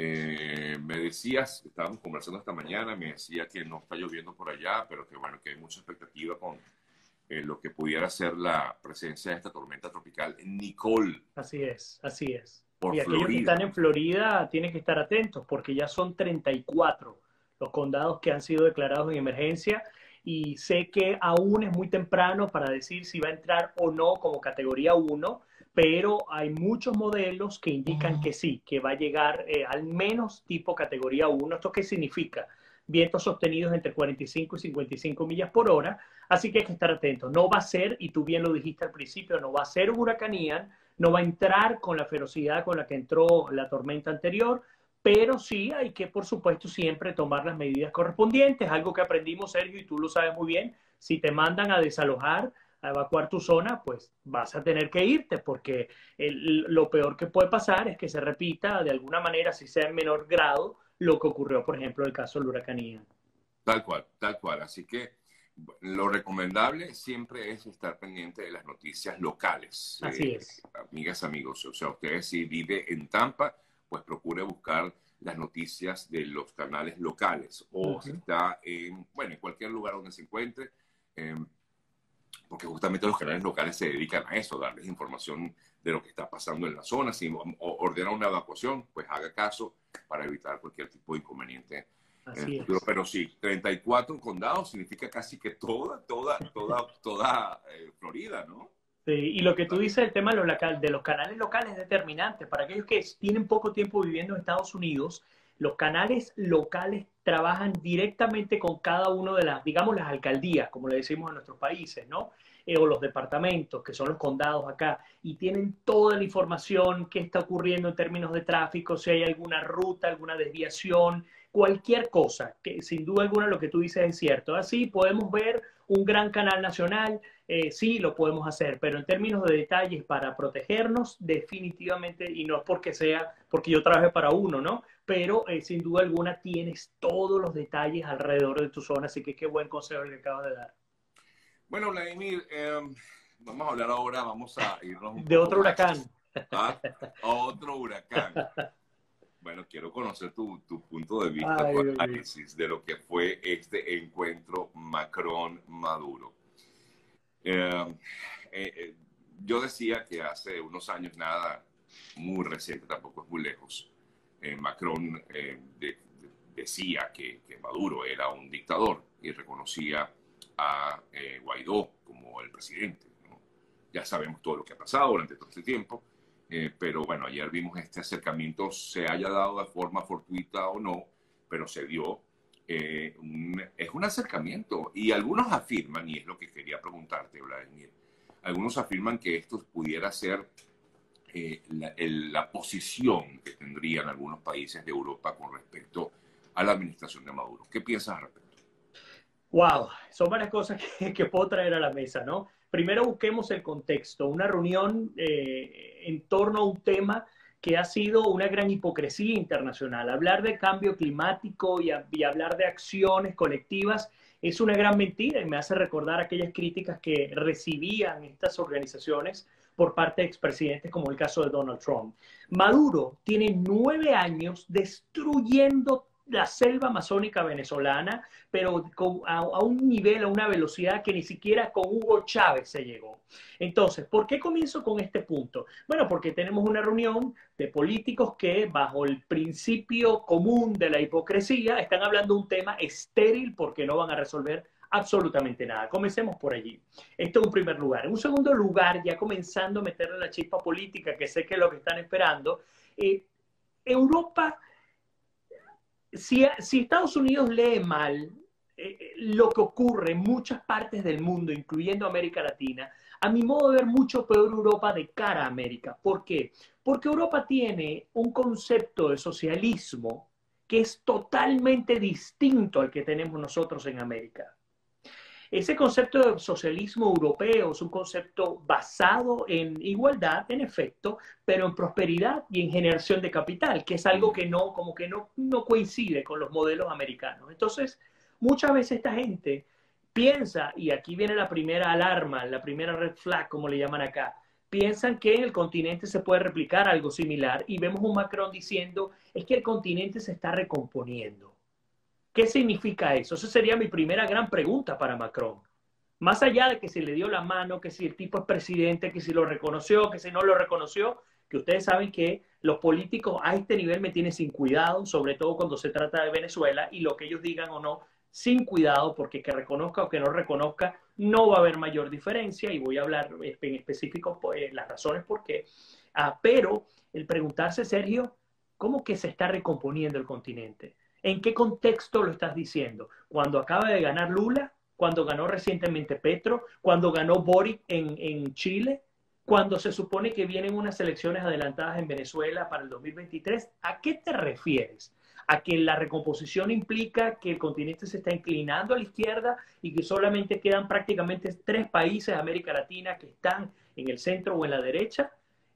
Eh, me decías, estábamos conversando esta mañana, me decía que no está lloviendo por allá, pero que bueno, que hay mucha expectativa con eh, lo que pudiera ser la presencia de esta tormenta tropical Nicole. Así es, así es. y aquellos que están en Florida tienen que estar atentos porque ya son 34 los condados que han sido declarados en emergencia y sé que aún es muy temprano para decir si va a entrar o no como categoría 1, pero hay muchos modelos que indican que sí, que va a llegar eh, al menos tipo categoría 1. ¿Esto qué significa? Vientos sostenidos entre 45 y 55 millas por hora, así que hay que estar atentos. No va a ser, y tú bien lo dijiste al principio, no va a ser un huracán no va a entrar con la ferocidad con la que entró la tormenta anterior, pero sí hay que, por supuesto, siempre tomar las medidas correspondientes, algo que aprendimos, Sergio, y tú lo sabes muy bien, si te mandan a desalojar, a evacuar tu zona, pues vas a tener que irte, porque lo peor que puede pasar es que se repita de alguna manera, si sea en menor grado, lo que ocurrió, por ejemplo, en el caso del huracán Tal cual, tal cual. Así que lo recomendable siempre es estar pendiente de las noticias locales. Así eh, es. Amigas, amigos, o sea, ustedes si vive en Tampa, pues procure buscar las noticias de los canales locales o si está en, bueno, en cualquier lugar donde se encuentre, porque justamente los canales locales se dedican a eso, darles información de lo que está pasando en la zona. Si ordena una evacuación, pues haga caso para evitar cualquier tipo de inconveniente Pero sí, 34 condados significa casi que toda, toda, toda, toda eh, Florida, ¿no? Sí, y lo que tú dices, el tema de los canales locales es determinante. Para aquellos que tienen poco tiempo viviendo en Estados Unidos, los canales locales trabajan directamente con cada uno de las, digamos, las alcaldías, como le decimos en nuestros países, ¿no? Eh, o los departamentos, que son los condados acá, y tienen toda la información que está ocurriendo en términos de tráfico, si hay alguna ruta, alguna desviación, cualquier cosa, que sin duda alguna lo que tú dices es cierto. Así podemos ver un gran canal nacional, eh, sí lo podemos hacer, pero en términos de detalles para protegernos, definitivamente, y no es porque sea, porque yo trabaje para uno, ¿no? Pero eh, sin duda alguna tienes todos los detalles alrededor de tu zona, así que qué buen consejo que acabas de dar. Bueno, Vladimir, em, vamos a hablar ahora, vamos a irnos De otro huracán. ¿Ah? Otro huracán. Bueno, quiero conocer tu, punto de vista, tu análisis de lo que fue este encuentro Macron-Maduro. Em, eh, eh, yo decía que hace unos años, nada muy reciente, tampoco es muy lejos, eh, Macron eh, decía que, Maduro era un dictador y reconocía a eh, Guaidó como el presidente. Ya sabemos todo lo que ha pasado durante todo este tiempo, pero bueno, ayer vimos este acercamiento, se haya dado de forma fortuita o no, pero se dio. es un acercamiento y algunos afirman, y es lo que quería preguntarte, Vladimir, algunos afirman que esto pudiera ser eh, la, posición que tendrían algunos países de Europa con respecto a la administración de Maduro. ¿Qué piensas al respecto? Wow, son varias cosas que, puedo traer a la mesa, ¿no? Primero busquemos el contexto, una reunión eh, en torno a un tema que ha sido una gran hipocresía internacional. Hablar de cambio climático y hablar de acciones colectivas es una gran mentira y me hace recordar aquellas críticas que recibían estas organizaciones por parte de expresidentes como el caso de Donald Trump. Maduro tiene nueve años destruyendo la selva amazónica venezolana, pero a, un nivel, a una velocidad que ni siquiera con Hugo Chávez se llegó. Entonces, ¿por qué comienzo con este punto? Bueno, porque tenemos una reunión de políticos que, bajo el principio común de la hipocresía, están hablando de un tema estéril porque no van a resolver absolutamente nada. Comencemos por allí. Esto en un primer lugar. En un segundo lugar, ya comenzando a meterle la chispa política, que sé que es lo que están esperando, eh, Europa, si, Estados Unidos lee mal eh, eh, lo que ocurre en muchas partes del mundo, incluyendo América Latina, a mi modo de ver mucho peor Europa de cara a América. ¿Por qué? Porque Europa tiene un concepto de socialismo que es totalmente distinto al que tenemos nosotros en América. Ese concepto de socialismo europeo es un concepto basado en igualdad, en efecto, pero en prosperidad y en generación de capital, que es algo que no, como que no, no coincide con los modelos americanos. Entonces, muchas veces esta gente piensa, y aquí viene la primera alarma, la primera red flag, como le llaman acá, piensan que en el continente se puede replicar algo similar y vemos un Macron diciendo es que el continente se está recomponiendo. ¿Qué significa eso? Esa sería mi primera gran pregunta para Macron. Más allá de que se le dio la mano, que si el tipo es presidente, que si lo reconoció, que si no lo reconoció, que ustedes saben que los políticos a este nivel me tienen sin cuidado, sobre todo cuando se trata de Venezuela, y lo que ellos digan o no, sin cuidado, porque que reconozca o que no reconozca, no va a haber mayor diferencia, y voy a hablar en específico pues, las razones por qué. Ah, pero el preguntarse, Sergio, ¿cómo que se está recomponiendo el continente? ¿En qué contexto lo estás diciendo? Cuando acaba de ganar Lula, cuando ganó recientemente Petro, cuando ganó Boric en, en Chile, cuando se supone que vienen unas elecciones adelantadas en Venezuela para el 2023, ¿a qué te refieres? ¿A que la recomposición implica que el continente se está inclinando a la izquierda y que solamente quedan prácticamente tres países de América Latina que están en el centro o en la derecha?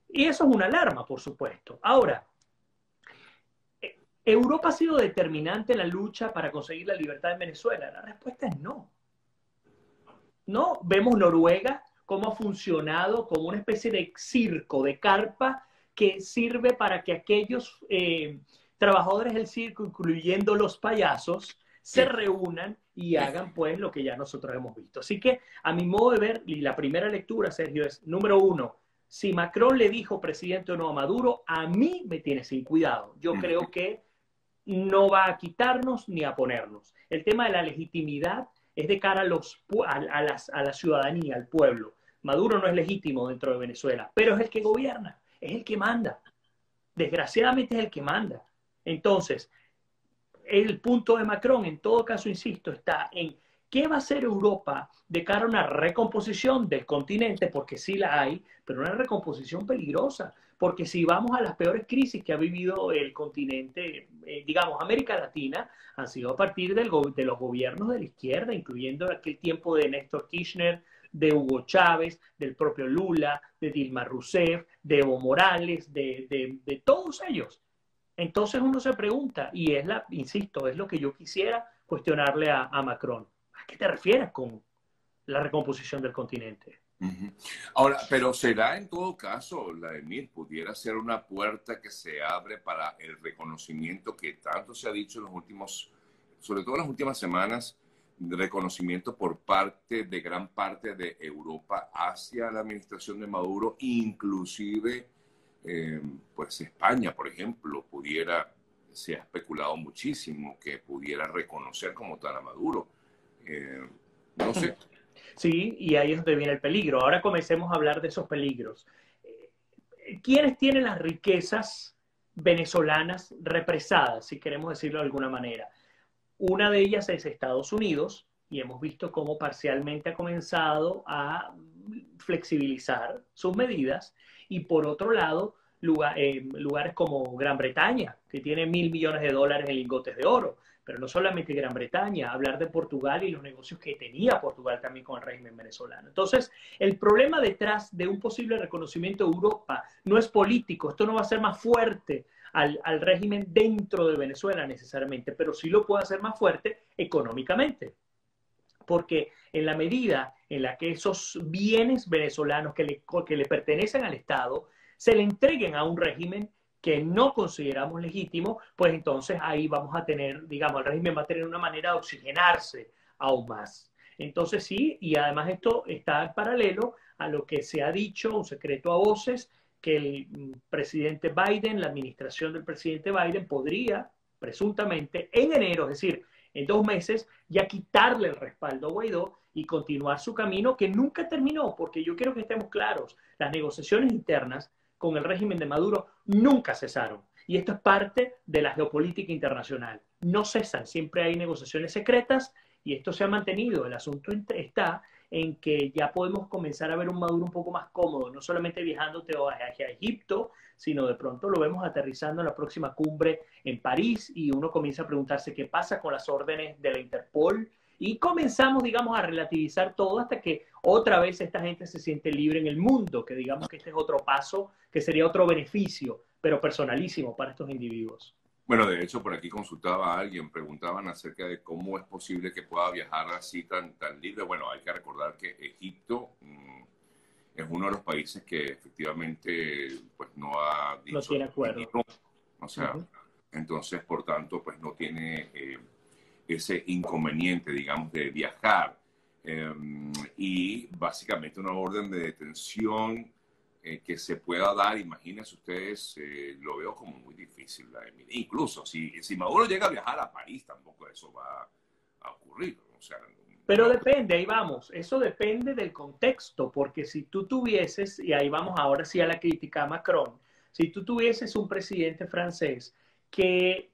Y eso es una alarma, por supuesto. Ahora, ¿Europa ha sido determinante en la lucha para conseguir la libertad en Venezuela? La respuesta es no. No, vemos Noruega, cómo ha funcionado como una especie de circo, de carpa, que sirve para que aquellos eh, trabajadores del circo, incluyendo los payasos, se reúnan y hagan pues lo que ya nosotros hemos visto. Así que a mi modo de ver, y la primera lectura, Sergio, es número uno, si Macron le dijo presidente o no a Maduro, a mí me tiene sin cuidado. Yo creo que no va a quitarnos ni a ponernos. El tema de la legitimidad es de cara a, los, a, a la ciudadanía, al pueblo. Maduro no es legítimo dentro de Venezuela, pero es el que gobierna, es el que manda. Desgraciadamente es el que manda. Entonces, el punto de Macron, en todo caso, insisto, está en qué va a hacer Europa de cara a una recomposición del continente, porque sí la hay, pero una recomposición peligrosa, porque si vamos a las peores crisis que ha vivido el continente, eh, digamos, América Latina, han sido a partir del de los gobiernos de la izquierda, incluyendo aquel tiempo de Néstor Kirchner, de Hugo Chávez, del propio Lula, de Dilma Rousseff, de Evo Morales, de, todos ellos. Entonces uno se pregunta, y es la, insisto, es lo que yo quisiera cuestionarle a, Macron. ¿A qué te refieres con la recomposición del continente? Ahora, pero será en todo caso, la de pudiera ser una puerta que se abre para el reconocimiento que tanto se ha dicho en los últimos, sobre todo en las últimas semanas, reconocimiento por parte de gran parte de Europa hacia la administración de Maduro, inclusive eh, pues España, por ejemplo, pudiera, se ha especulado muchísimo que pudiera reconocer como tal a Maduro. Eh, no sé. Sí, y ahí es donde viene el peligro. Ahora comencemos a hablar de esos peligros. Eh, ¿Quiénes tienen las riquezas venezolanas represadas, si queremos decirlo de alguna manera? Una de ellas es Estados Unidos y hemos visto cómo parcialmente ha comenzado a flexibilizar sus medidas y por otro lado eh, lugares como Gran Bretaña, que tiene mil millones de dólares en lingotes de oro, pero no solamente Gran Bretaña, hablar de Portugal y los negocios que tenía Portugal también con el régimen venezolano. Entonces, el problema detrás de un posible reconocimiento de Europa no es político, esto no va a ser más fuerte al, régimen dentro de Venezuela necesariamente, pero sí lo puede hacer más fuerte económicamente. Porque en la medida en la que esos bienes venezolanos que le, que le pertenecen al Estado se le entreguen a un régimen que no consideramos legítimo, pues entonces ahí vamos a tener, digamos, el régimen va a tener una manera de oxigenarse aún más. Entonces sí, y además esto está en paralelo a lo que se ha dicho, un secreto a voces, que el mm, presidente Biden, la administración del presidente Biden podría, presuntamente, en enero, es decir, en dos meses, ya quitarle el respaldo a Guaidó y continuar su camino que nunca terminó, porque yo quiero que estemos claros, las negociaciones internas con el régimen de Maduro nunca cesaron. Y esto es parte de la geopolítica internacional. No cesan, siempre hay negociaciones secretas y esto se ha mantenido. El asunto está en que ya podemos comenzar a ver un Maduro un poco más cómodo, no solamente viajando hacia Egipto, sino de pronto lo vemos aterrizando en la próxima cumbre en París y uno comienza a preguntarse qué pasa con las órdenes de la Interpol y comenzamos, digamos, a relativizar todo hasta que otra vez esta gente se siente libre en el mundo, que digamos que este es otro paso, que sería otro beneficio, pero personalísimo para estos individuos. Bueno, de hecho, por aquí consultaba a alguien, preguntaban acerca de cómo es posible que pueda viajar así tan, tan libre. Bueno, hay que recordar que Egipto mm, es uno de los países que efectivamente pues, no ha dicho... No tiene acuerdo. O sea, entonces, por tanto, pues no tiene eh, ese inconveniente, digamos, de viajar. Em, y básicamente una orden de detención eh, que se pueda dar, imagínense ustedes, eh, lo veo como muy difícil. Incluso si, si Maduro llega a viajar a París, tampoco eso va a ocurrir. O sea, pero depende, ahí vamos, eso depende del contexto, porque si tú tuvieses, y ahí vamos ahora sí a la crítica a Macron, si tú tuvieses un presidente francés que,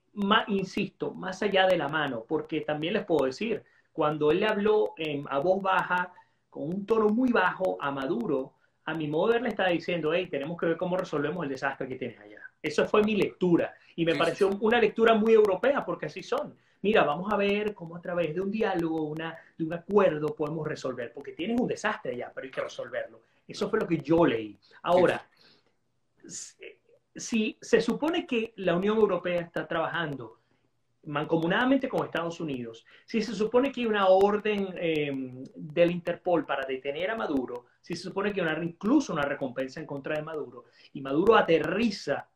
insisto, más allá de la mano, porque también les puedo decir, cuando él le habló a voz baja, con un tono muy bajo a Maduro, a mi modo de ver le estaba diciendo, hey, tenemos que ver cómo resolvemos el desastre que tienes allá. Eso fue mi lectura y me pareció una lectura muy europea porque así son. Mira, vamos a ver cómo a través de un diálogo, una, de un acuerdo podemos resolver, porque tienes un desastre allá, pero hay que resolverlo. Eso fue lo que yo leí. Ahora, si se supone que la Unión Europea está trabajando mancomunadamente con Estados Unidos, si se supone que hay una orden em, del Interpol para detener a Maduro, si se supone que hay incluso una recompensa en contra de Maduro, y Maduro aterriza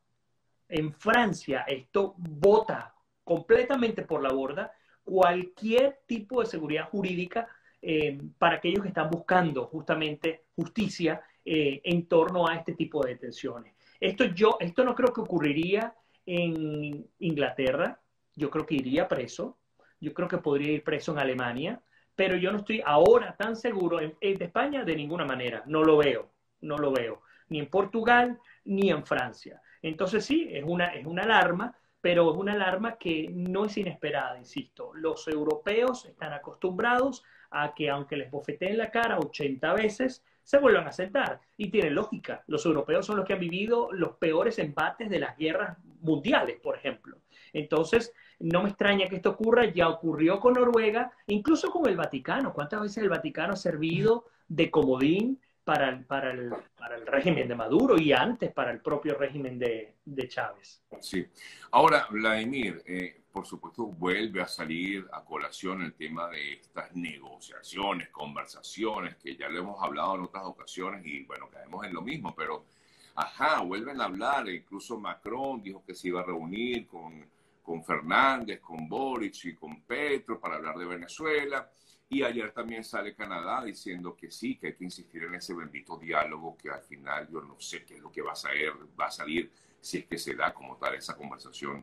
en Francia, esto vota completamente por la borda cualquier tipo de seguridad jurídica em, para aquellos que están buscando justamente justicia eh, en torno a este tipo de detenciones. Esto, yo, esto no creo que ocurriría en Inglaterra, yo creo que iría preso, yo creo que podría ir preso en Alemania, pero yo no estoy ahora tan seguro en, de España de ninguna manera, no lo veo, no lo veo, ni en Portugal ni en Francia. Entonces sí, es una, es una alarma, pero es una alarma que no es inesperada, insisto. Los europeos están acostumbrados a que aunque les bofeteen la cara 80 veces, se vuelvan a sentar. Y tiene lógica. Los europeos son los que han vivido los peores embates de las guerras mundiales, por ejemplo. Entonces, no me extraña que esto ocurra, ya ocurrió con Noruega, incluso con el Vaticano. ¿Cuántas veces el Vaticano ha servido de comodín para el, para el, para el régimen de Maduro y antes para el propio régimen de, de Chávez? Sí. Ahora, Vladimir, eh, por supuesto, vuelve a salir a colación el tema de estas negociaciones, conversaciones, que ya lo hemos hablado en otras ocasiones y bueno, caemos en lo mismo, pero ajá, vuelven a hablar, incluso Macron dijo que se iba a reunir con, con Fernández, con Boric y con Petro para hablar de Venezuela. Y ayer también sale Canadá diciendo que sí, que hay que insistir en ese bendito diálogo, que al final yo no sé qué es lo que va a, salir, va a salir si es que se da como tal esa conversación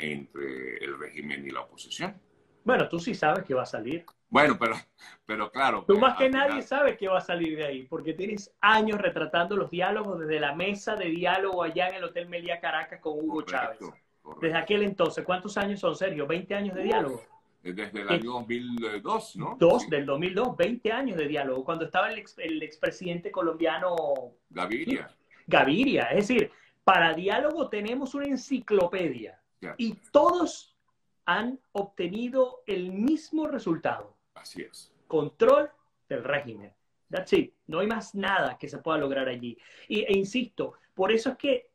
entre el régimen y la oposición. Bueno, tú sí sabes que va a salir. Bueno, pero, pero claro. Tú más que nadie sabes que va a salir de ahí, porque tienes años retratando los diálogos desde la mesa de diálogo allá en el Hotel Meliá Caracas con Hugo Chávez. Desde aquel entonces, ¿cuántos años son, Sergio? ¿20 años de diálogo? Desde el año 2002, ¿no? Dos, del 2002, 20 años de diálogo, cuando estaba el, ex, el expresidente colombiano... Gaviria. Gaviria, es decir, para diálogo tenemos una enciclopedia y todos han obtenido el mismo resultado. Así es. Control del régimen. That's it. No hay más nada que se pueda lograr allí. Y, e insisto, por eso es que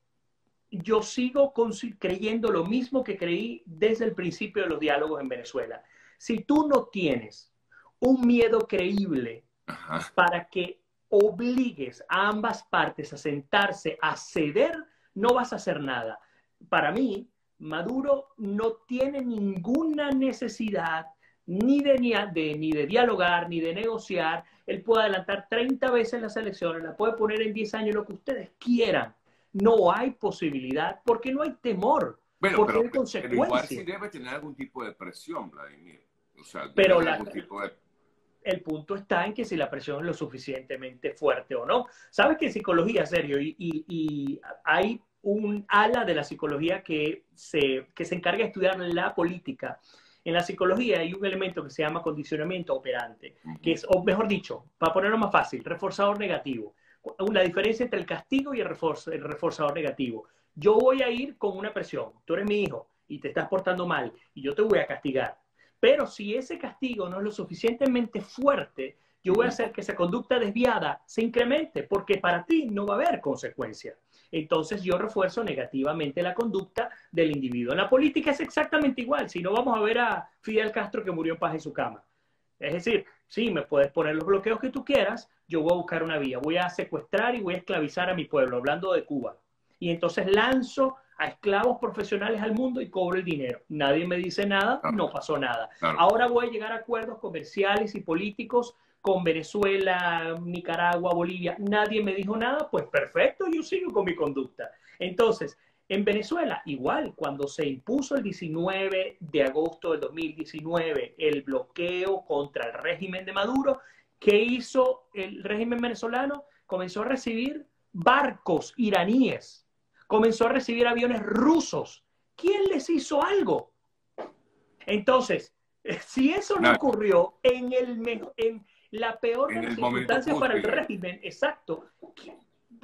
yo sigo creyendo lo mismo que creí desde el principio de los diálogos en Venezuela. Si tú no tienes un miedo creíble para que obligues a ambas partes a sentarse, a ceder, no vas a hacer nada. Para mí, Maduro no tiene ninguna necesidad ni de, ni, de, dialogar, ni de negociar. Él puede adelantar 30 veces las elecciones, la puede poner en 10 años, lo que ustedes quieran. No hay posibilidad porque no hay temor. Bueno, pero, hay consecuencias. Pero igual sí debe tener algún tipo de presión, Vladimir. O sea, pero el punto está en que si la presión es lo suficientemente fuerte o no. ¿Sabes que en psicología, serio, y, y hay un ala de la psicología que se, que se encarga de estudiar la política. En la psicología hay un elemento que se llama condicionamiento operante, que es, o mejor dicho, para ponerlo más fácil, reforzador negativo. La diferencia entre el castigo y el, el reforzador negativo. Yo voy a ir con una presión, tú eres mi hijo y te estás portando mal y yo te voy a castigar. Pero si ese castigo no es lo suficientemente fuerte, yo voy a hacer que esa conducta desviada se incremente, porque para ti no va a haber consecuencia. Entonces yo refuerzo negativamente la conducta del individuo. En la política es exactamente igual. Si no vamos a ver a Fidel Castro que murió en paz en su cama. Es decir, sí, me puedes poner los bloqueos que tú quieras, yo voy a buscar una vía, voy a secuestrar y voy a esclavizar a mi pueblo, hablando de Cuba. Y entonces lanzo a esclavos profesionales al mundo y cobro el dinero. Nadie me dice nada, no pasó nada. Ahora voy a llegar a acuerdos comerciales y políticos con Venezuela, Nicaragua, Bolivia. Nadie me dijo nada, pues perfecto, yo sigo con mi conducta. Entonces, en Venezuela, igual, cuando se impuso el 19 de agosto del 2019 el bloqueo contra el régimen de Maduro, ¿qué hizo el régimen venezolano? Comenzó a recibir barcos iraníes, comenzó a recibir aviones rusos. ¿Quién les hizo algo? Entonces, si eso no ocurrió en, el, en la peor de las circunstancias para el régimen, exacto,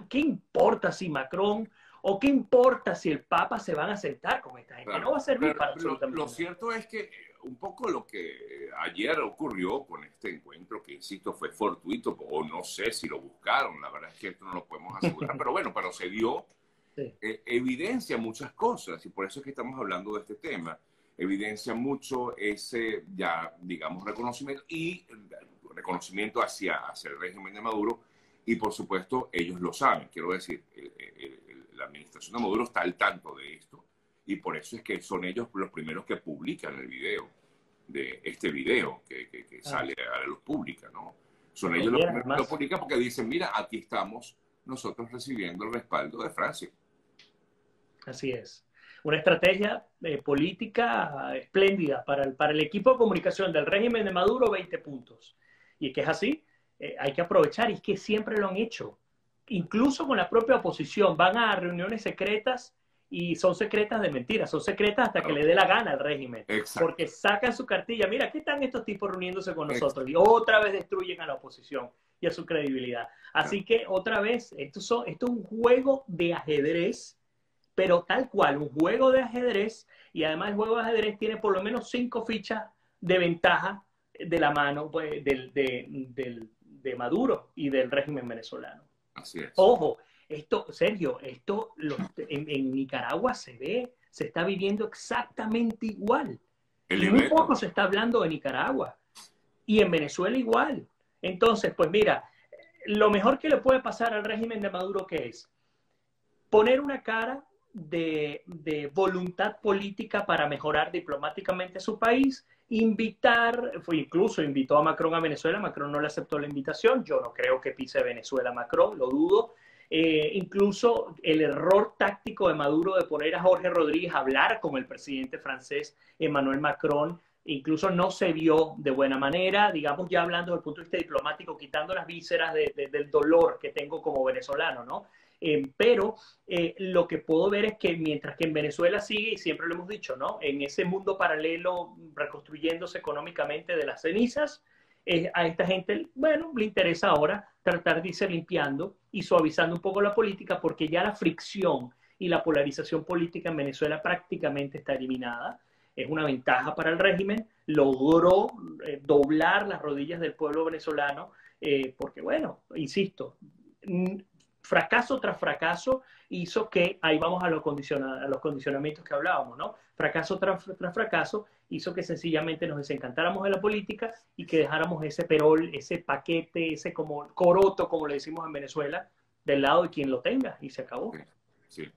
¿qué importa si Macron ¿O qué importa si el Papa se van a sentar con esta gente? no va a servir para absolutamente lo, lo cierto es que eh, un poco lo que ayer ocurrió con este encuentro, que insisto, fue fortuito, o no sé si lo buscaron, la verdad es que esto no lo podemos asegurar, pero bueno, pero se dio, eh, evidencia muchas cosas, y por eso es que estamos hablando de este tema, evidencia mucho ese, ya, digamos, reconocimiento y reconocimiento hacia, hacia el régimen de Maduro, y por supuesto ellos lo saben, quiero decir, la administración de Maduro está al tanto de esto y por eso es que son ellos los primeros que publican el video, de este video que, que, ah. sale a la luz pública, ¿no? Son ellos los primeros que lo publican porque dicen, mira, aquí estamos nosotros recibiendo el respaldo de Francia. Así es. Una estrategia eh, política espléndida para el, para el equipo de comunicación del régimen de Maduro, 20 puntos. Y es que es así, eh, hay que aprovechar, y es que siempre lo han hecho incluso con la propia oposición, van a reuniones secretas y son secretas de mentiras, son secretas hasta que le dé la gana al régimen. Porque sacan su cartilla, mira, aquí están estos tipos reuniéndose con nosotros y otra vez destruyen a la oposición y a su credibilidad. Así que otra vez, esto, son, esto es un juego de ajedrez, pero tal cual, un juego de ajedrez y además el juego de ajedrez tiene por lo menos cinco fichas de ventaja de la mano pues, del, de Maduro y del régimen venezolano. Ojo, esto, Sergio, esto en, Nicaragua se ve, se está viviendo exactamente igual. Muy poco se está hablando de Nicaragua. Y en Venezuela igual. Entonces, pues mira, lo mejor que le puede pasar al régimen de Maduro, ¿qué es? Poner una cara de, de, voluntad política para mejorar diplomáticamente su país, invitar, fue incluso invitó a Macron a Venezuela, Macron no le aceptó la invitación, yo no creo que pise Venezuela Macron, lo dudo. Eh, incluso el error táctico de Maduro de poner a Jorge Rodríguez a hablar con el presidente francés Emmanuel Macron, incluso no se vio de buena manera, digamos ya hablando desde el punto de vista diplomático, quitando las vísceras del dolor que tengo como venezolano, ¿no? Eh, pero eh, lo que puedo ver es que mientras que en Venezuela sigue, y siempre lo hemos dicho, ¿no? En ese mundo paralelo reconstruyéndose económicamente de las cenizas, eh, a esta gente, bueno, le interesa ahora tratar de irse limpiando y suavizando un poco la política porque ya la fricción y la polarización política en Venezuela prácticamente está eliminada. Es una ventaja para el régimen. Logró doblar las rodillas del pueblo venezolano porque, bueno, insisto, fracaso tras fracaso hizo que, ahí vamos a, los condicionamientos que hablábamos, ¿no? Fracaso tras, fracaso hizo que sencillamente nos desencantáramos de la política y que dejáramos ese perol, ese paquete, ese como coroto, como le decimos en Venezuela, del lado de quien lo tenga y se acabó. Sí.